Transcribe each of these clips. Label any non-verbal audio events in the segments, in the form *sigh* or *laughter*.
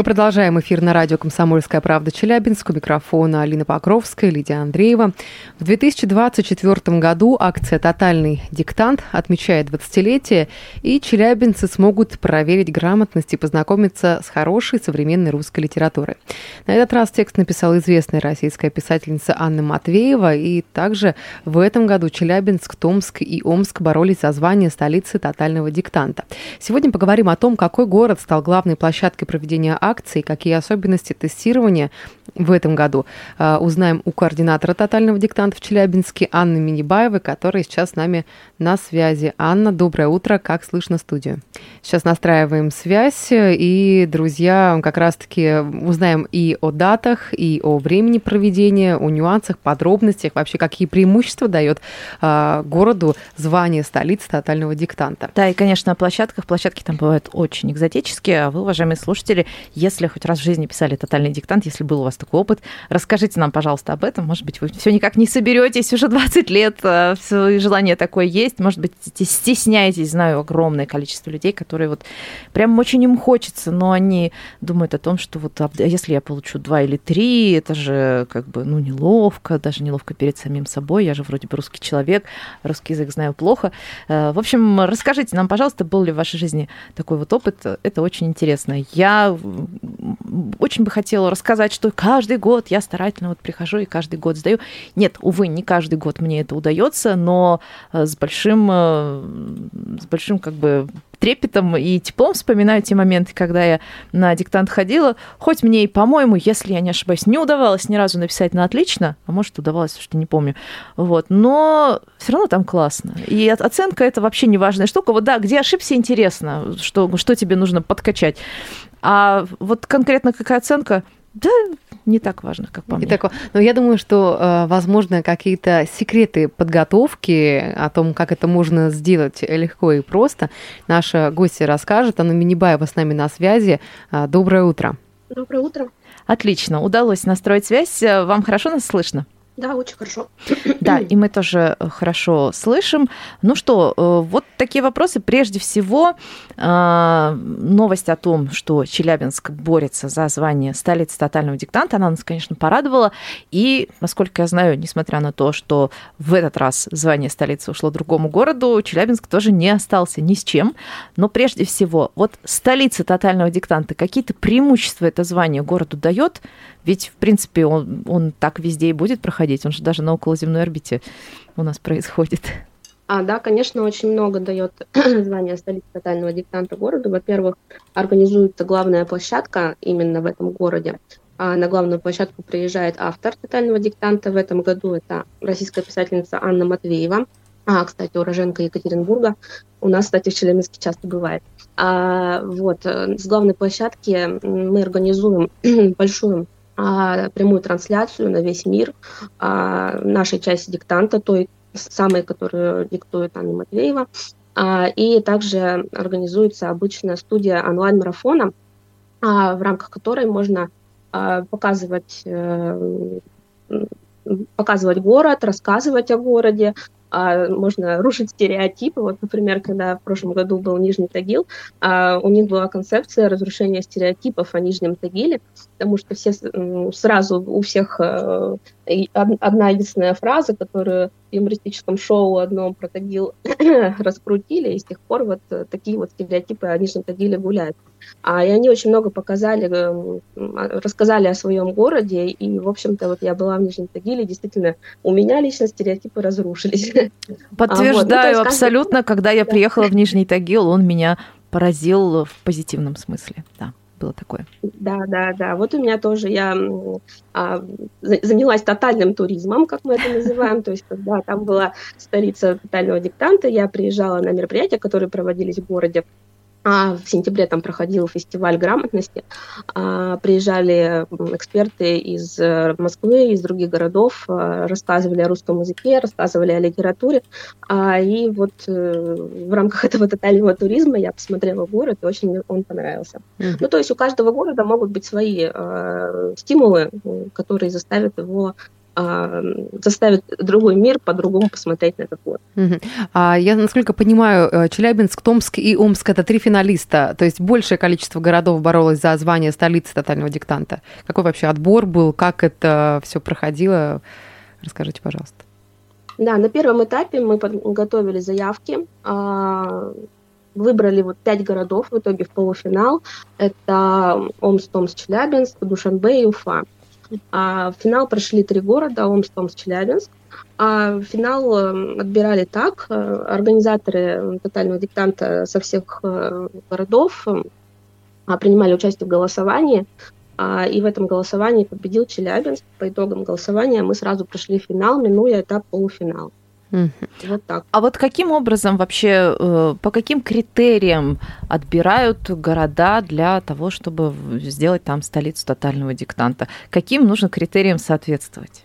Мы продолжаем эфир на радио «Комсомольская правда» Челябинск. У микрофона Алина Покровская, Лидия Андреева. В 2024 году акция «Тотальный диктант» отмечает 20-летие, и челябинцы смогут проверить грамотность и познакомиться с хорошей современной русской литературой. На этот раз текст написала известная российская писательница Анна Матвеева, и также в этом году Челябинск, Томск и Омск боролись за звание столицы «Тотального диктанта». Сегодня поговорим о том, какой город стал главной площадкой проведения акции акций, какие особенности тестирования в этом году. А, узнаем у координатора тотального диктанта в Челябинске Анны Минибаевой, которая сейчас с нами на связи. Анна, доброе утро, как слышно студию? Сейчас настраиваем связь, и, друзья, как раз-таки узнаем и о датах, и о времени проведения, о нюансах, подробностях, вообще какие преимущества дает э, городу звание столицы тотального диктанта. Да, и, конечно, о площадках. Площадки там бывают очень экзотические, а вы, уважаемые слушатели, если хоть раз в жизни писали тотальный диктант, если был у вас такой опыт, расскажите нам, пожалуйста, об этом. Может быть, вы все никак не соберетесь, уже *laughs* 20 лет, а, все желание такое есть. Может быть, стесняетесь, знаю огромное количество людей, которые вот прям очень им хочется, но они думают о том, что вот а если я получу два или три, это же как бы, ну, неловко, даже неловко перед самим собой. Я же вроде бы русский человек, русский язык знаю плохо. Э, в общем, расскажите нам, пожалуйста, был ли в вашей жизни такой вот опыт? Это очень интересно. Я очень бы хотела рассказать, что каждый год я старательно вот прихожу и каждый год сдаю. Нет, увы, не каждый год мне это удается, но э, с большим, э, с большим как бы трепетом и теплом вспоминаю те моменты, когда я на диктант ходила. Хоть мне и, по-моему, если я не ошибаюсь, не удавалось ни разу написать на отлично, а может, удавалось, что не помню. Вот. Но все равно там классно. И оценка это вообще не важная штука. Вот да, где ошибся, интересно, что, что тебе нужно подкачать. А вот конкретно какая оценка, да, не так важно, как по мне. Так, но я думаю, что, э, возможно, какие-то секреты подготовки о том, как это можно сделать легко и просто, наша гостья расскажет. Анна Минибаева с нами на связи. Э, доброе утро. Доброе утро. Отлично. Удалось настроить связь. Вам хорошо нас слышно? Да, очень хорошо. *clears throat* Да, и мы тоже э, хорошо слышим. Ну что, э, вот такие вопросы. Прежде всего, э, новость о том, что Челябинск борется за звание столицы тотального диктанта, она нас, конечно, порадовала. И, насколько я знаю, несмотря на то, что в этот раз звание столицы ушло другому городу, Челябинск тоже не остался ни с чем. Но прежде всего, вот столица тотального диктанта, какие-то преимущества это звание городу дает? Ведь, в принципе, он, он так везде и будет проходить, он же даже на околоземной орбите у нас происходит. А, да, конечно, очень много дает *clears throat* звание столицы тотального диктанта городу. Во-первых, организуется главная площадка именно в этом городе. А на главную площадку приезжает автор тотального диктанта в этом году. Это российская писательница Анна Матвеева. А, кстати, уроженка Екатеринбурга. У нас, кстати, в Челябинске часто бывает. А, вот, э, с главной площадки мы организуем *clears throat* большую а, прямую трансляцию на весь мир а, нашей части диктанта, той самой, которую диктует Анна Матвеева. А, и также организуется обычная студия онлайн-марафона, в рамках которой можно показывать э, показывать город, рассказывать о городе, а, можно рушить стереотипы. Вот, например, когда в прошлом году был Нижний Тагил, а, у них была концепция разрушения стереотипов о Нижнем Тагиле, потому что все сразу у всех э, одна единственная фраза, которую юмористическом шоу одном про Тагил *clears throat* раскрутили, и с тех пор вот такие вот стереотипы о Нижнем Тагиле гуляют. А, и они очень много показали, эм, рассказали о своем городе, и, в общем-то, вот я была в Нижнем Тагиле, действительно, у меня лично стереотипы разрушились. Подтверждаю *laughs* а, вот, ну, абсолютно, каждый... когда я приехала в Нижний Тагил, он меня поразил в позитивном смысле, да было такое. Да, да, да. Вот у меня тоже я а, занялась тотальным туризмом, как мы это называем. *laughs* То есть, когда там была столица тотального диктанта, я приезжала на мероприятия, которые проводились в городе, а в сентябре там проходил фестиваль грамотности, а, приезжали эксперты из э, Москвы, из других городов, а, рассказывали о русском языке, рассказывали о литературе, а, и вот э, в рамках *laughs* этого тотального туризма я посмотрела город, и очень он понравился. Mm-hmm. Ну, то есть у каждого города могут быть свои стимулы, которые заставят его заставит другой мир по-другому посмотреть на этот город. Угу. А я, насколько понимаю, э, Челябинск, Томск и Омск – это три финалиста, то есть большее количество городов боролось за звание столицы тотального диктанта. Какой вообще отбор был, как это все проходило? Расскажите, пожалуйста. Да, на первом этапе мы подготовили заявки, а, выбрали вот пять городов в итоге в полуфинал. Это Омск, Томск, Челябинск, Душанбе и Уфа. А в финал прошли три города, Омск, Томск, Челябинск. А финал э, отбирали так, э, организаторы тотального диктанта со всех э, городов а, принимали участие в голосовании, а, и в этом голосовании победил Челябинск. По итогам голосования мы сразу прошли финал, минуя этап полуфинала. Вот так. А вот каким образом вообще, э, по каким критериям отбирают города для того, чтобы сделать там столицу тотального диктанта? Каким нужно критериям соответствовать?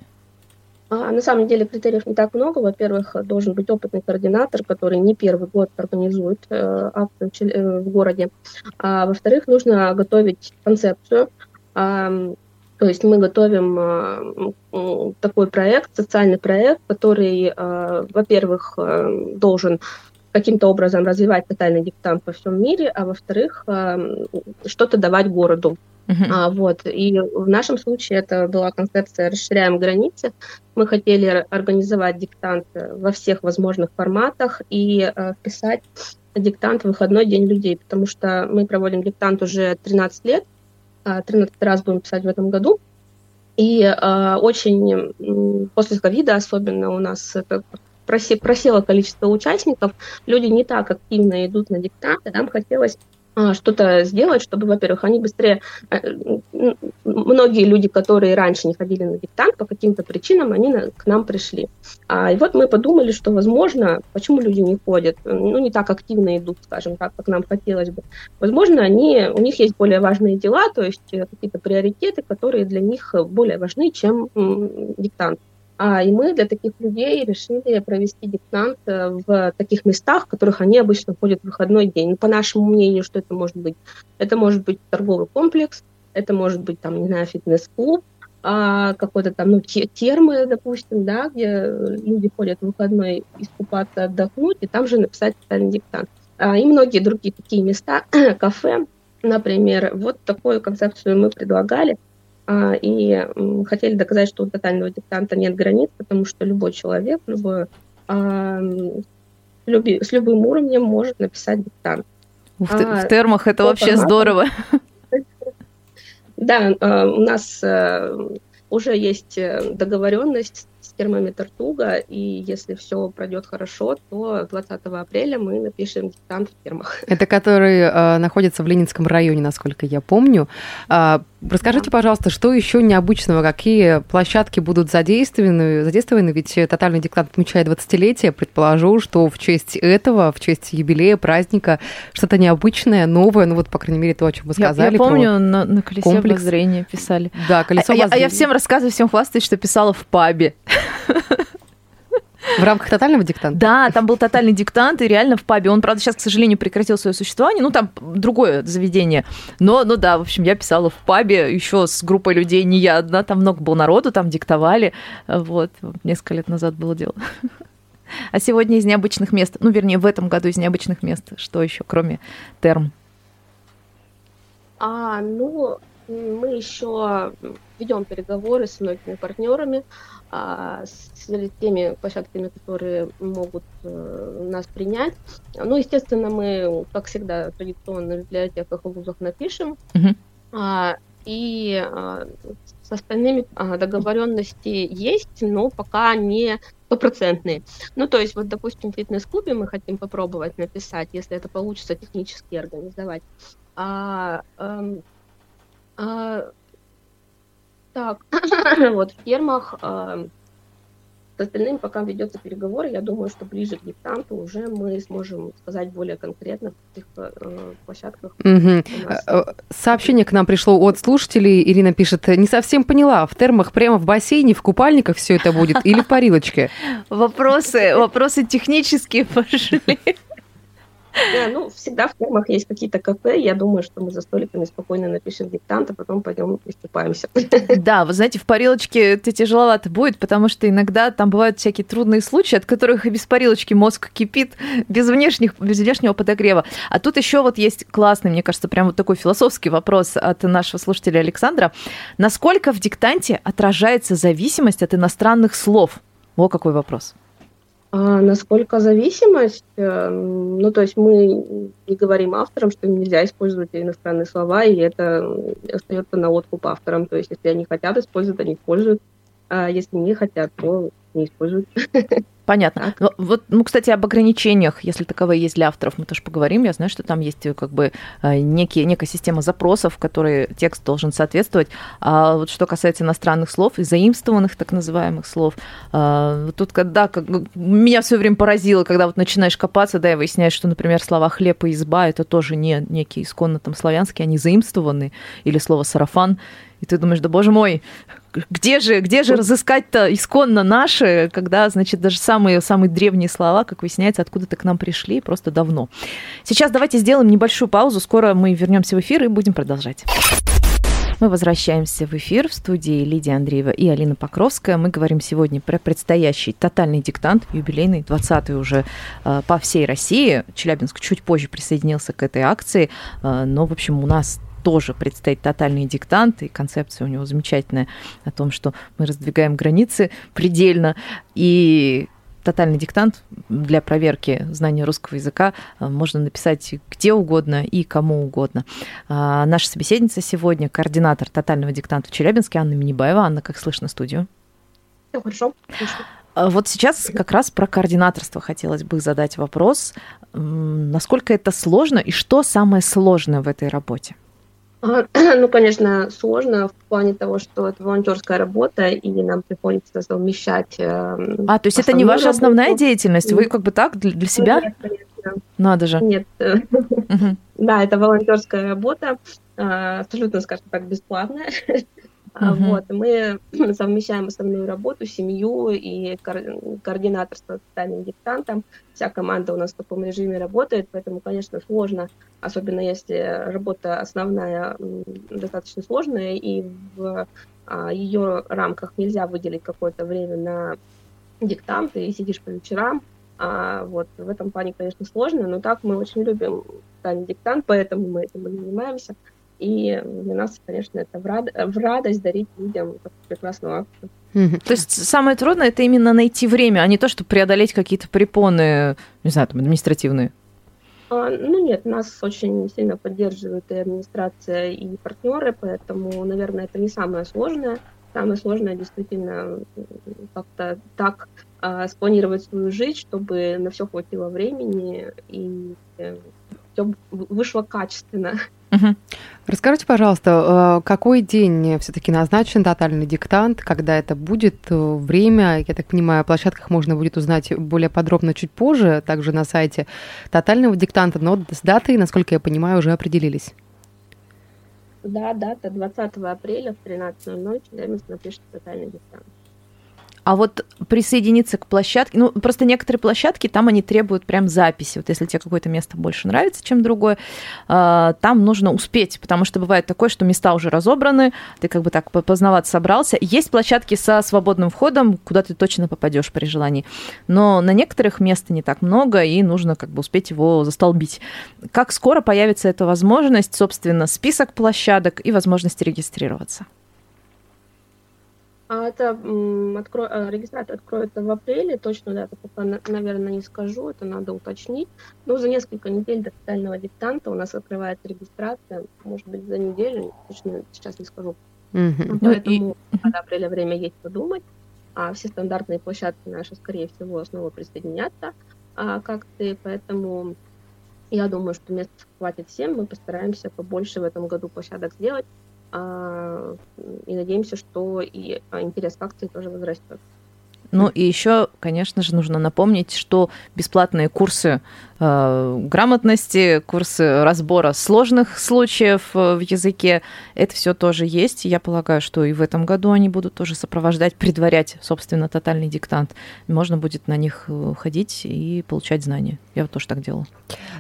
А, на самом деле критериев не так много. Во-первых, должен быть опытный координатор, который не первый год организует э, акцию э, в городе. А, во-вторых, нужно готовить концепцию. То есть мы готовим э, такой проект, социальный проект, который, э, во-первых, э, должен каким-то образом развивать тотальный диктант во всем мире, а во-вторых, что-то давать городу. Uh-huh. А, вот. И в нашем случае это была концепция «Расширяем границы». Мы хотели организовать диктант во всех возможных форматах и э, вписать диктант в выходной день людей, потому что мы проводим диктант уже 13 лет, 13 а, раз будем писать в этом году. И э, очень после ковида особенно у нас это просело количество участников, люди не так активно идут на диктанты, нам хотелось что-то сделать, чтобы, во-первых, они быстрее... Э, многие люди, которые раньше не ходили на диктант, по каким-то причинам, они к нам пришли. А, и вот мы подумали, что, возможно, почему люди не ходят, ну, не так активно идут, скажем так, как нам хотелось бы. Возможно, они, у них есть более важные дела, то есть э, какие-то приоритеты, которые для них более важны, чем диктант. А, и мы для таких людей решили провести диктант э, в таких местах, в которых они обычно ходят в выходной день. По нашему мнению, что это может быть? Это может быть торговый комплекс, это может быть, там, не знаю, фитнес-клуб, а, какой-то там, ну, термы, допустим, да, где люди ходят в выходной искупаться, отдохнуть, и там же написать специальный диктант. А, и многие другие такие места, *clears throat* кафе, например. Вот такую концепцию мы предлагали. А, и хотели доказать, что у тотального диктанта нет границ, потому что любой человек, любой, а, люби, с любым уровнем может написать диктант. Ух ты, а, в термах это вообще здорово. *laughs* Да, у нас э, уже есть э, договоренность термометр туго, и если все пройдет хорошо, то 20 апреля мы напишем диктант в термах. *laughs* Это который э, находится в Ленинском районе, насколько я помню. Э, расскажите, да. пожалуйста, что еще необычного, какие площадки будут задействованы? Задействованы, ведь тотальный диктант отмечает 20-летие. Предположу, что в честь этого, в честь юбилея, праздника, что-то необычное, новое, ну вот, по крайней мере, то, о чем вы сказали. Я, я помню, на, на колесе комплекс. обозрения писали. Да, колесо а, обозрения. А я, а я всем рассказываю, всем хвастаюсь, что писала в пабе. В рамках тотального диктанта? Да, там был тотальный диктант, и реально в пабе. Он, правда, сейчас, к сожалению, прекратил свое существование. Ну, там другое заведение. Но, ну да, в общем, я писала в пабе еще с группой людей, не я одна. Там много было народу, там диктовали. Вот, несколько лет назад было дело. А сегодня из необычных мест, ну, вернее, в этом году из необычных мест, что еще, кроме терм? А, ну, мы еще ведем переговоры с многими партнерами, а, с теми площадками, которые могут э, нас принять. Ну, естественно, мы, как всегда, традиционно в библиотеках и вузах напишем. А, и а, с остальными договоренности есть, но пока не стопроцентные. Ну, то есть, вот, допустим, в фитнес-клубе мы хотим попробовать написать, если это получится технически организовать. А, а, а, так, *laughs* вот в фермах э, С остальными пока ведется переговоры. Я думаю, что ближе к диктанту уже мы сможем сказать более конкретно, в каких э, площадках. Угу. Сообщение к нам пришло от слушателей. Ирина пишет, не совсем поняла, в термах прямо в бассейне, в купальниках все это будет или в парилочке? Вопросы, вопросы технические пошли. Да, ну, всегда в фермах есть какие-то кафе. Я думаю, что мы за столиками спокойно напишем диктант, а потом пойдем искупаемся. Да, вы знаете, в парилочке это тяжеловато будет, потому что иногда там бывают всякие трудные случаи, от которых и без парилочки мозг кипит, без, внешних, без внешнего подогрева. А тут еще вот есть классный, мне кажется, прям вот такой философский вопрос от нашего слушателя Александра. Насколько в диктанте отражается зависимость от иностранных слов? Во какой вопрос. А насколько зависимость? Э, ну, то есть мы не говорим авторам, что нельзя использовать иностранные слова, и это остается на откуп авторам. То есть если они хотят использовать, они используют. А если не хотят, то не используют. Понятно. Так. Вот, ну, кстати, об ограничениях, если таковые есть для авторов, мы тоже поговорим. Я знаю, что там есть э, как бы э, некие, некая система запросов, которые текст должен соответствовать. А вот что касается иностранных слов и заимствованных так называемых слов, а, тут, когда как, меня все время поразило, когда вот начинаешь копаться, да, и выясняешь, что, например, слова хлеб и изба это тоже не некие исконно там славянские, они заимствованы, или слово сарафан, и ты думаешь, да боже мой, где же, где же разыскать-то исконно наши, когда, значит, даже самые, самые древние слова, как выясняется, откуда-то к нам пришли просто давно. Сейчас давайте сделаем небольшую паузу, скоро мы вернемся в эфир и будем продолжать. Мы возвращаемся в эфир в студии Лидия Андреева и Алина Покровская. Мы говорим сегодня про предстоящий тотальный диктант, юбилейный, 20-й уже э, по всей России. Челябинск чуть позже присоединился к этой акции, э, но, в общем, у нас тоже предстоит тотальный диктант, и концепция у него замечательная о том, что мы раздвигаем границы предельно, и тотальный диктант для проверки знания русского языка э, можно написать где угодно и кому угодно. А, наша собеседница сегодня координатор тотального диктанта в Челябинске Анна Минибаева. Анна, как слышно студию? Все хорошо. А вот сейчас как раз про координаторство хотелось бы задать вопрос. Насколько это сложно и что самое сложное в этой работе? *clears throat* Ну, конечно, сложно в плане того, что это волонтерская работа, и нам приходится совмещать. Эм, а, то есть это не ваша работу. основная деятельность? Вы как бы так для, для себя? Нет, конечно. Надо же. Нет. *laughs* Да, это волонтерская работа, а, абсолютно, скажем так, бесплатная. *laughs* Uh-huh. Вот, мы *clears throat* совмещаем основную работу, семью и координаторство социальным диктантом. Вся команда у нас в таком режиме работает, поэтому, конечно, сложно, особенно если работа основная достаточно сложная, и в а, ее рамках нельзя выделить какое-то время на диктанты, и сидишь по вечерам. А, вот, в этом плане, конечно, сложно, но так мы очень любим социальный диктант, поэтому мы этим и занимаемся. И для нас, конечно, это в, рад... в радость дарить людям прекрасную акцию. То есть самое трудное это именно найти время, а не то, чтобы преодолеть какие-то препоны, не знаю, там, административные. А, ну нет, нас очень сильно поддерживают и администрация, и партнеры, поэтому, наверное, это не самое сложное. Самое сложное действительно как-то так а, спланировать свою жизнь, чтобы на все хватило времени и э, все вышло качественно. Угу. Расскажите, пожалуйста, э, какой день все-таки назначен тотальный диктант, когда это будет, э, время, я так понимаю, о площадках можно будет узнать более подробно чуть позже, также на сайте тотального диктанта, но с датой, насколько я понимаю, уже определились. Да, дата 20 апреля в 13.00 Челябинск напишет тотальный диктант. А вот присоединиться к площадке, ну, просто некоторые площадки, там они требуют прям записи. Вот если тебе какое-то место больше нравится, чем другое, а, там нужно успеть, потому что бывает такое, что места уже разобраны, ты как бы так познаваться собрался. Есть площадки со свободным входом, куда ты точно попадешь при желании. Но на некоторых мест не так много, и нужно как бы успеть его застолбить. Как скоро появится эта возможность, собственно, список площадок и возможность регистрироваться? А это откро... А, регистрация откроется в апреле, точно дату пока, наверное, не скажу, это надо уточнить. Но за несколько недель до официального диктанта у нас открывается регистрация, может быть, за неделю, точно сейчас не скажу. Mm-hmm. Поэтому ну, и... до апреля время есть подумать. А все стандартные площадки наши, скорее всего, снова присоединятся а, к акции, поэтому я думаю, что мест хватит всем, мы постараемся побольше в этом году площадок сделать. А, и надеемся, что и а, интерес к акции тоже возрастет. Ну и еще, конечно же, нужно напомнить, что бесплатные курсы э, грамотности, курсы разбора сложных случаев э, в языке, это все тоже есть. Я полагаю, что и в этом году они будут тоже сопровождать, предварять, собственно, тотальный диктант. Можно будет на них э, ходить и получать знания. Я вот тоже так делала.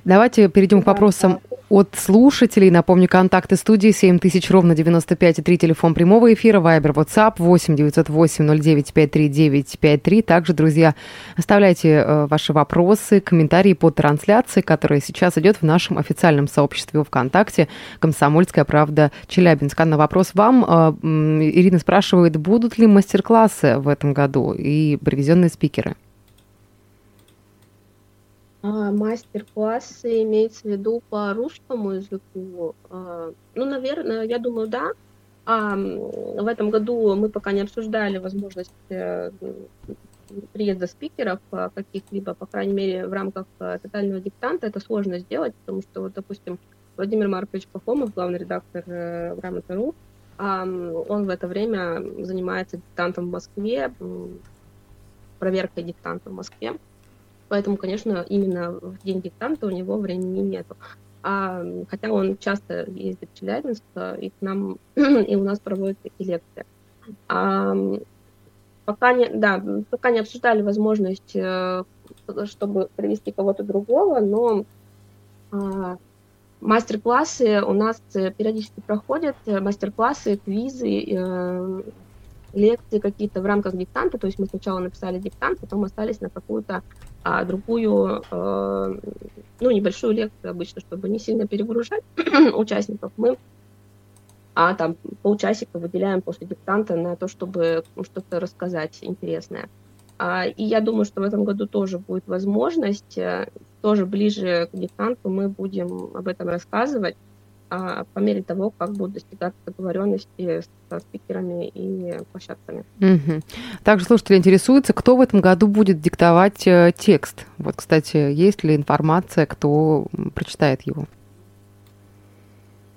Давайте перейдем к вопросам от слушателей. Напомню, контакты студии 7000 ровно 95 и 3 телефон прямого эфира, Вайбер, WhatsApp 8 908 09 539 53. Также, друзья, оставляйте э, ваши вопросы, комментарии под трансляцией, которая сейчас идет в нашем официальном сообществе ВКонтакте «Комсомольская правда Челябинск». На вопрос вам. Э, Ирина спрашивает, будут ли мастер-классы в этом году и привезенные спикеры? А, мастер-классы имеется в виду по русскому языку? А, ну, наверное, я думаю, да. А в этом году мы пока не обсуждали возможность э, приезда спикеров а, каких-либо, по крайней мере, в рамках э, тотального диктанта. Это сложно сделать, потому что, вот, допустим, Владимир Маркович Пахомов, главный редактор э, Грамоты.ру, он в это время занимается диктантом в Москве, проверкой диктанта в Москве. Поэтому, конечно, именно в день диктанта у него времени нету. А, хотя он часто ездит в Челябинск, и к нам, *clears throat* и у нас проводят такие лекции. А, пока не, да, пока не обсуждали возможность, э, чтобы привести кого-то другого, но а, мастер-классы у нас периодически проходят, мастер-классы, квизы, э, лекции какие-то в рамках диктанта, то есть мы сначала написали диктант, потом остались на какую-то а другую, э, ну, небольшую лекцию обычно, чтобы не сильно перегружать *clears throat* участников, мы а там полчасика выделяем после диктанта на то, чтобы что-то рассказать интересное. А, и я думаю, что в этом году тоже будет возможность, э, тоже ближе к диктанту мы будем об этом рассказывать а, по мере того, как будут достигаться договоренности со спикерами и площадками. Угу. Также слушатели интересуются, кто в этом году будет диктовать э, текст. Вот, кстати, есть ли информация, кто прочитает его?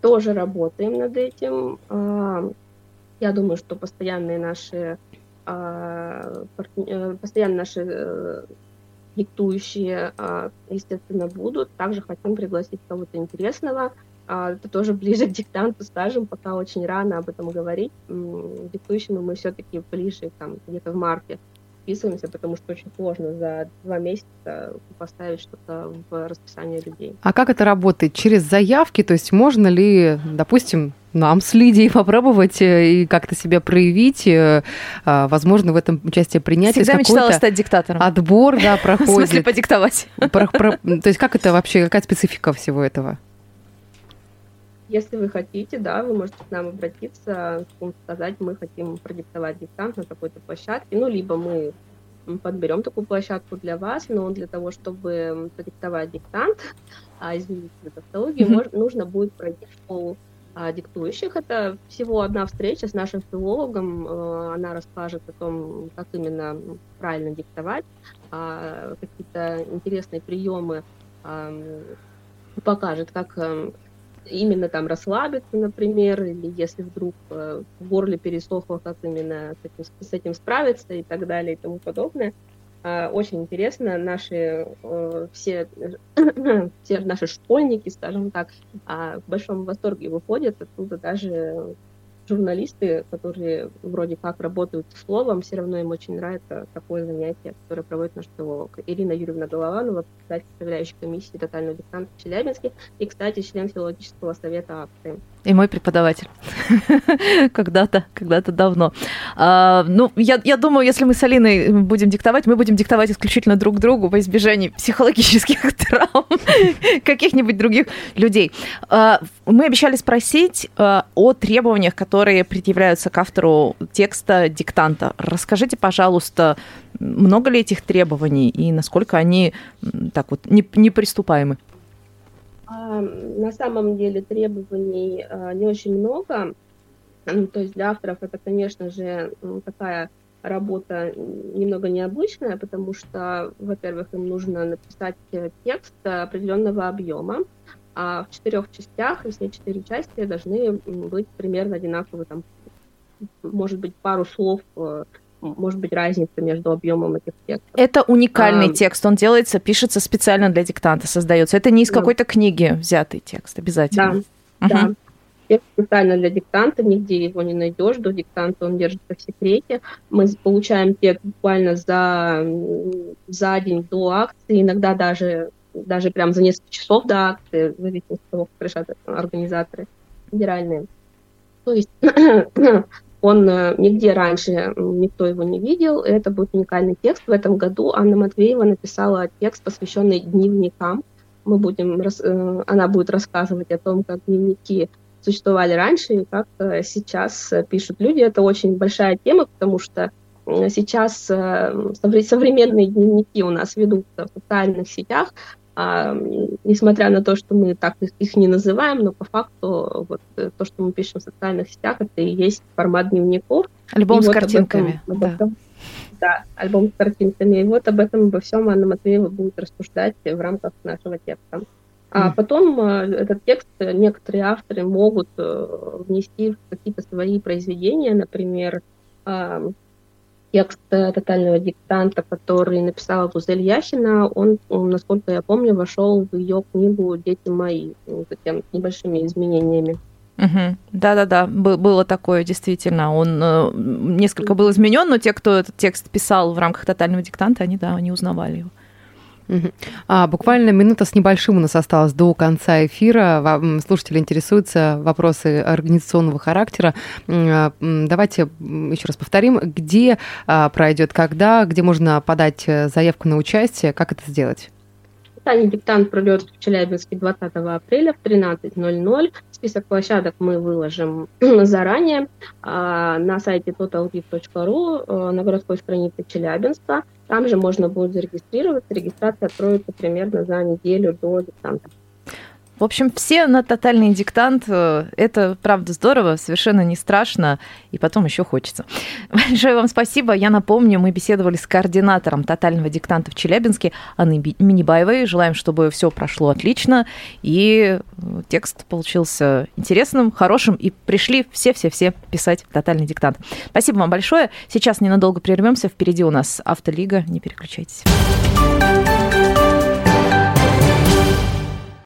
Тоже работаем над этим. А, я думаю, что постоянные наши, а, э, постоянно наши э, диктующие, а, естественно, будут. Также хотим пригласить кого-то интересного – это тоже ближе к диктанту, скажем, пока очень рано об этом говорить. Диктующими мы все-таки ближе, там, где-то в марте вписываемся, потому что очень сложно за два месяца поставить что-то в расписание людей. А как это работает? Через заявки? То есть можно ли, допустим, нам с Лидией попробовать э, и как-то себя проявить, э, а, возможно, в этом участие принять. Всегда мечтала стать диктатором. Отбор, да, проходит. *laughs* В смысле, подиктовать. То есть как это вообще, какая специфика всего этого? Если вы хотите, да, вы можете к нам обратиться, сказать, мы хотим продиктовать диктант на такой-то площадке, ну, либо мы подберем такую площадку для вас, но для того, чтобы продиктовать диктант, а, извините за тавтологию, mm-hmm. нужно будет пройти школу а, диктующих. Это всего одна встреча с нашим филологом. А, она расскажет о том, как именно правильно диктовать, а, какие-то интересные приемы а, покажет, как именно там расслабиться, например, или если вдруг э, в горле пересохло, как именно с этим, с этим справиться и так далее и тому подобное. Э, очень интересно. Наши э, все, *clears throat* все наши школьники, скажем так, э, в большом восторге выходят оттуда даже журналисты, которые вроде как работают словом, все равно им очень нравится такое занятие, которое проводит наш филолог. Ирина Юрьевна Голованова, председатель управляющей комиссии тотального диктанта в Челябинске и, кстати, член филологического совета Австрии. И мой преподаватель. *laughs* когда-то, когда-то давно. А, ну, я, я думаю, если мы с Алиной будем диктовать, мы будем диктовать исключительно друг другу во избежание психологических *laughs* травм каких-нибудь других людей. А, мы обещали спросить а, о требованиях, которые предъявляются к автору текста диктанта. Расскажите, пожалуйста, много ли этих требований и насколько они так вот неприступаемы? А, на самом деле требований а, не очень много. Ну, то есть для авторов это, конечно же, такая работа немного необычная, потому что, во-первых, им нужно написать э, текст определенного объема, а в четырех частях, и все четыре части должны быть примерно одинаковые, там, может быть, пару слов э, может быть разница между объемом этих текстов. Это уникальный а, текст, он делается, пишется специально для диктанта, создается. Это не из да. какой-то книги взятый текст, обязательно. Да, угу. да. Текст специально для диктанта, нигде его не найдешь, до диктанта он держится в секрете. Мы получаем текст буквально за, за день до акции, иногда даже, даже прям за несколько часов до акции, в зависимости от того, как решат организаторы федеральные. То есть *clears throat* он э, нигде раньше, никто его не видел, это будет уникальный текст. В этом году Анна Матвеева написала текст, посвященный дневникам. Мы будем, э, она будет рассказывать о том, как дневники существовали раньше и как э, сейчас пишут люди. Это очень большая тема, потому что сейчас современные дневники у нас ведутся в социальных сетях, а, несмотря на то, что мы так их не называем, но по факту вот э, то, что мы пишем в социальных сетях, это и есть формат дневников. Альбом и с вот картинками. Об этом, да. Этом, да, альбом с картинками. И вот об этом обо всем Анна Матвеева будет рассуждать в рамках нашего текста. А потом э, этот текст некоторые авторы могут э, внести в какие-то свои произведения, например, текст тотального диктанта, который написала Гузель Яхина, он, насколько я помню, вошел в ее книгу «Дети мои», ну, таким небольшими изменениями. Угу. Да-да-да, было такое действительно. Он э, несколько был изменен, но те, кто этот текст писал в рамках тотального диктанта, они, да, они узнавали его. А, буквально минута с небольшим у нас осталось до конца эфира. Слушатели интересуются вопросы организационного характера. А, давайте еще раз повторим, где а, пройдет, когда, где можно подать э, заявку на участие, как это сделать? Официальный диктант пройдет в Челябинске 20 апреля в 13.00. Список площадок мы выложим *clears throat* заранее на сайте totalgift.ru э, на городской странице Челябинска. Там же можно будет зарегистрироваться. Регистрация откроется примерно за неделю до диктанта. В общем, все на тотальный диктант. Э, это, правда, здорово, совершенно не страшно, и потом еще хочется. *laughs* Большое вам спасибо. Я напомню, мы беседовали с координатором тотального диктанта в Челябинске Анной Минибаевой. Желаем, чтобы все прошло отлично, и э, текст получился интересным, хорошим, и пришли все-все-все писать тотальный диктант. Спасибо вам большое. Сейчас ненадолго прервемся. Впереди у нас Автолига. Не переключайтесь.